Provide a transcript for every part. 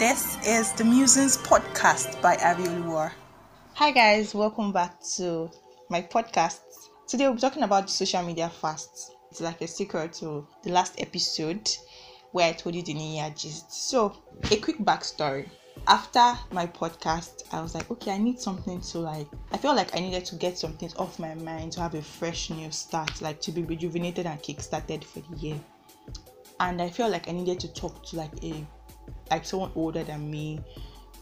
This is the Musings podcast by Avi Oluwar. Hi guys, welcome back to my podcast. Today we'll be talking about social media fast. It's like a secret to the last episode where I told you the New Year gist. So, a quick backstory. After my podcast, I was like, okay, I need something to like. I felt like I needed to get something off my mind to have a fresh new start, like to be rejuvenated and kick-started for the year. And I felt like I needed to talk to like a like someone older than me,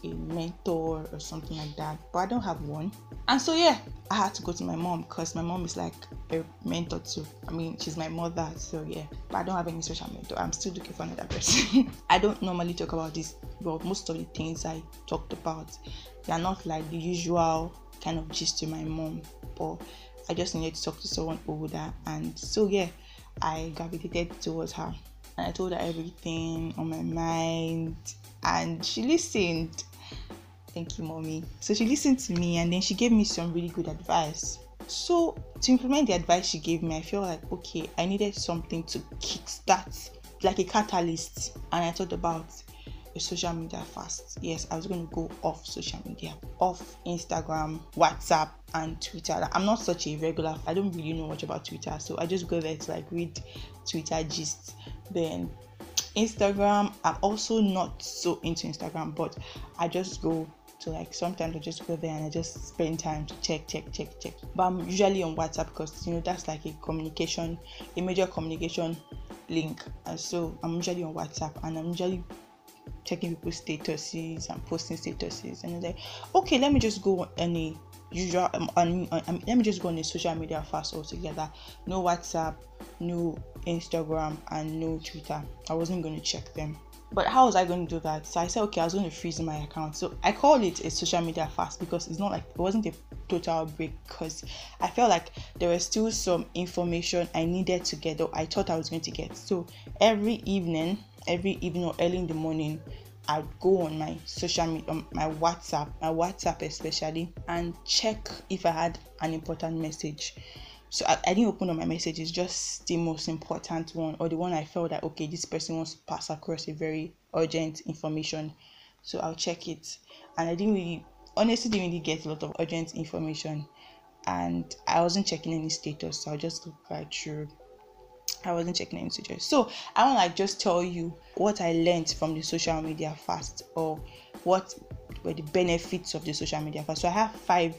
a mentor or something like that. But I don't have one. And so yeah, I had to go to my mom because my mom is like a mentor too. I mean, she's my mother, so yeah. But I don't have any social mentor. I'm still looking for another person. I don't normally talk about this, but most of the things I talked about, they are not like the usual kind of gist to my mom. But I just needed to talk to someone older, and so yeah, I gravitated towards her and I told her everything on my mind, and she listened. Thank you, mommy. So she listened to me, and then she gave me some really good advice. So to implement the advice she gave me, I feel like okay, I needed something to kickstart, like a catalyst, and I thought about a social media fast. Yes, I was going to go off social media, off Instagram, WhatsApp, and Twitter. I'm not such a regular. I don't really know much about Twitter, so I just go there to like read Twitter gist. Then Instagram, I'm also not so into Instagram, but I just go to like sometimes I just go there and I just spend time to check, check, check, check. But I'm usually on WhatsApp because you know that's like a communication, a major communication link, and so I'm usually on WhatsApp and I'm usually checking people's statuses and posting statuses and like okay let me just go on a usual um, on, on, on, let me just go on a social media fast altogether no whatsapp no instagram and no twitter. I wasn't going to check them. But how was i going to do that? So i said okay i was going to freeze my account. So i call it a social media fast because it's not like it wasn't a total break because i felt like there was still some information i needed to get or i thought i was going to get. So every evening every evening or early in the morning I'd go on my social media, um, my WhatsApp, my WhatsApp especially, and check if I had an important message. So I, I didn't open up my messages, just the most important one or the one I felt that okay, this person wants to pass across a very urgent information. So I'll check it. And I didn't really honestly didn't really get a lot of urgent information and I wasn't checking any status, so I'll just look right through I wasn't checking any status. So I want like just tell you what I learned from the social media fast or what were the benefits of the social media fast. So I have five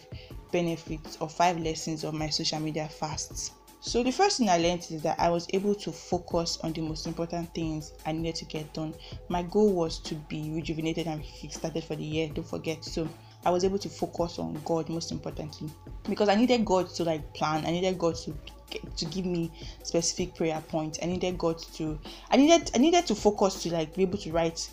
benefits or five lessons of my social media fasts. So the first thing I learned is that I was able to focus on the most important things I needed to get done. My goal was to be rejuvenated and started for the year. Don't forget. So I was able to focus on God most importantly because I needed God to like plan. I needed God to to give me specific prayer points. I needed God to I needed I needed to focus to like be able to write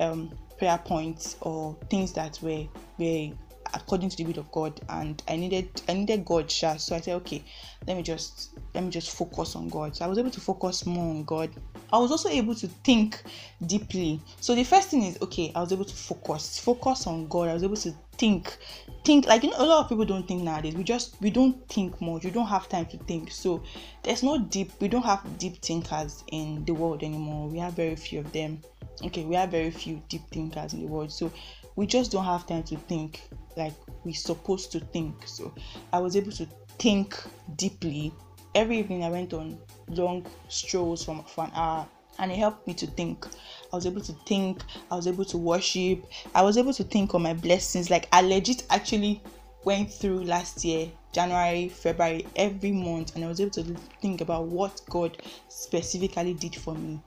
um prayer points or things that were were according to the will of God and I needed I needed God sure. so I said okay let me just let me just focus on God. So I was able to focus more on God. I was also able to think deeply. So the first thing is okay I was able to focus focus on God. I was able to think think like you know a lot of people don't think nowadays. We just we don't think much. We don't have time to think. So there's no deep we don't have deep thinkers in the world anymore. We have very few of them okay we have very few deep thinkers in the world so we just don't have time to think like we're supposed to think. So i was able to think deeply. Every evening i went on long strolls from for an hour and it helped me to think. I was able to think, I was able to worship, I was able to think on my blessings. Like I legit actually went through last year, January, February, every month, and I was able to think about what God specifically did for me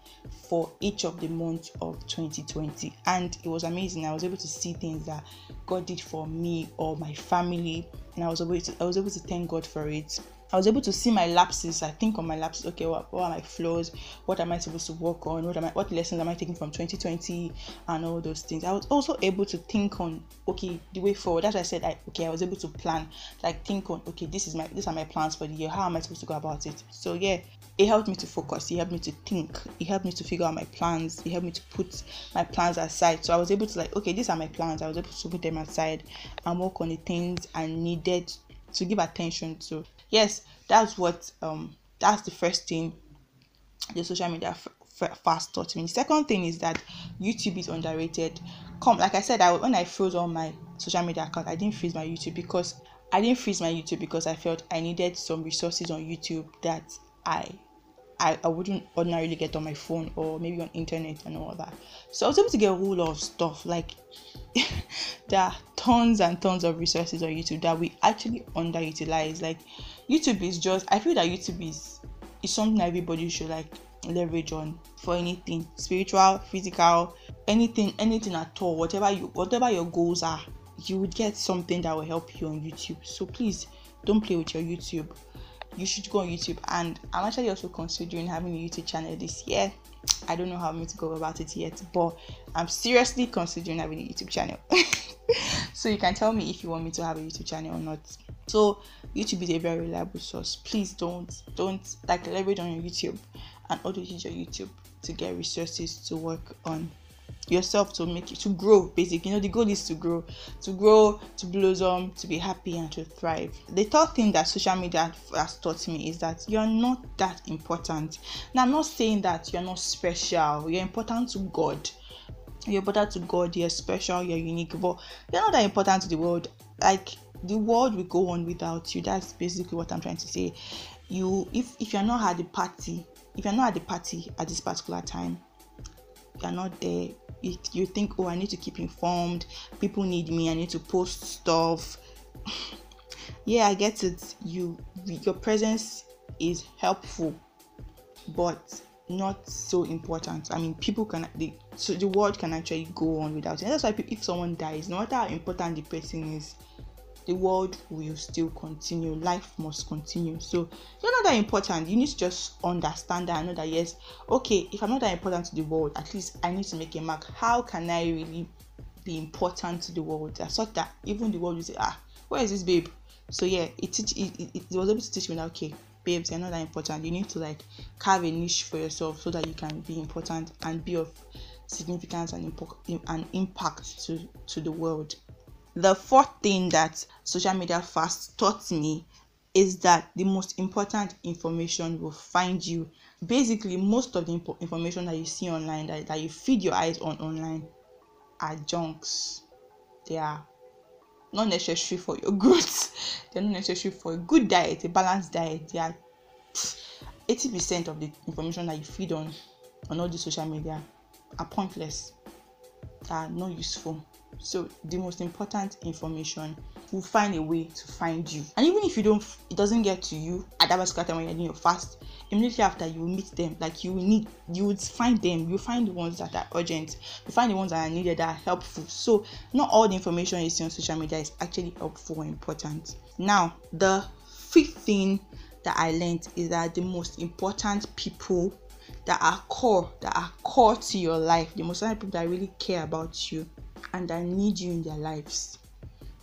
for each of the months of 2020. And it was amazing. I was able to see things that God did for me or my family, and I was able to I was able to thank God for it. I was able to see my lapses. I think on my lapses, okay, what, what are my flaws? What am I supposed to work on? What am I what lessons am I taking from 2020 and all those things? I was also able to think on okay, the way forward. As I said, I okay, I was able to plan, like think on okay, this is my these are my plans for the year. How am I supposed to go about it? So yeah, it helped me to focus, it helped me to think, it helped me to figure out my plans, it helped me to put my plans aside. So I was able to like, okay, these are my plans. I was able to put them aside and work on the things I needed to give attention to yes that's what um that's the first thing the social media f- fast taught me. Second thing is that YouTube is underrated. Come, like I said, I, when I froze all my social media account, I didn't freeze my YouTube because I didn't freeze my YouTube because I felt I needed some resources on YouTube that I I, I wouldn't ordinarily get on my phone or maybe on internet and all that. So I was able to get a whole lot of stuff. Like there are tons and tons of resources on YouTube that we actually underutilize. Like YouTube is just I feel that YouTube is is something everybody should like leverage on for anything spiritual physical anything anything at all. Whatever you whatever your goals are you would get something that will help you on youtube. So please don't play with your youtube. You should go on youtube. And i'm actually also considering having a youtube channel this year. I don't know how i'm going to go about it yet but i'm seriously considering having a youtube channel. So you can tell me if you want me to have a youtube channel or not so youtube is a very reliable source. Please don't don't like leverage on your youtube and also use your YouTube to get resources to work on yourself to make it to grow basically. You know the goal is to grow to grow to blossom to be happy and to thrive. The third thing that social media has taught me is that you're not that important. Now i'm not saying that you're not special. You're important to god. You're important to god. You're special. You're unique. But you're not that important to the world. Like the world will go on without you. That's basically what i'm trying to say. You if if you're not at the party if you're not at the party at this particular time you're not there. You, you think oh i need to keep informed. People need me. I need to post stuff. Yeah i get it. You your presence is helpful but not so important. I mean people can the so the world can actually go on without it and that's why if someone dies no matter how important the person is the world will still continue life must continue. So you're not that important. You need to just understand that i know that yes okay if i'm not that important to the world at least i need to make a mark. How can i really be important to the world? I thought that even the world will say ah where is this babe? So yeah it, it, it, it was able to teach me that okay babes you're not that important. You need to like carve a niche for yourself so that you can be important and be of significance and, impo- and impact to to the world the fourth thing that social media fast taught me is that the most important information will find you. Basically, most of the impo- information that you see online, that, that you feed your eyes on online, are junks. They are not necessary for your growth. They're not necessary for a good diet, a balanced diet. They are 80% of the information that you feed on on all the social media are pointless, are not useful so the most important information will find a way to find you. And even if you don't it doesn't get to you at that particular time when you're doing your fast immediately after you meet them like you need you would find them. You find the ones that are urgent. You find the ones that are needed that are helpful. So not all the information you see on social media is actually helpful or important. Now the fifth thing that i learned is that the most important people that are core that are core to your life the most important people that really care about you and that need you in their lives.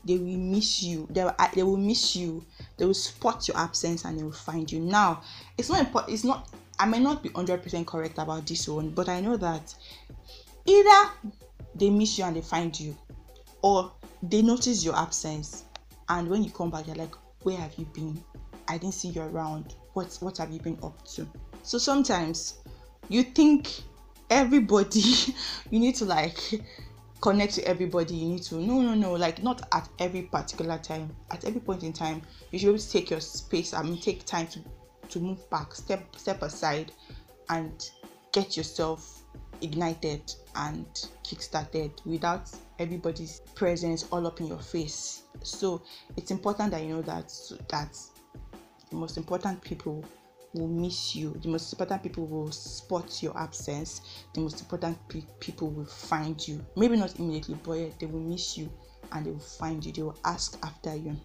They will miss you. They will, they will miss you. They will spot your absence and they will find you. Now it's not important it's not i may not be 100% correct about this one but i know that either they miss you and they find you or they notice your absence and when you come back they're like where have you been? I didn't see you around. What what have you been up to? So sometimes you think everybody you need to like connect to everybody you need to no no no like not at every particular time. At every point in time you should take your space i mean take time to to move back step step aside and get yourself ignited and kickstarted without everybody's presence all up in your face. So it's important that you know that that the most important people will miss you. The most important people will spot your absence. The most important pe- people will find you. Maybe not immediately, but they will miss you and they will find you. They will ask after you.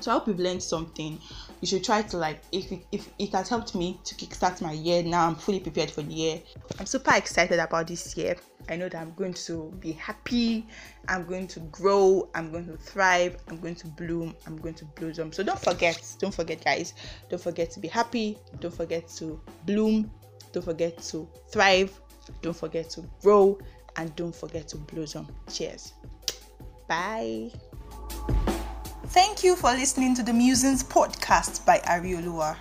So I hope you've learned something. You should try to like if it, if it has helped me to kickstart my year. Now I'm fully prepared for the year. I'm super excited about this year. I know that I'm going to be happy. I'm going to grow. I'm going to thrive. I'm going to bloom. I'm going to blossom. So don't forget. Don't forget, guys. Don't forget to be happy. Don't forget to bloom. Don't forget to thrive. Don't forget to grow. And don't forget to blossom. Cheers. Bye. Thank you for listening to the Musings podcast by Ariolua.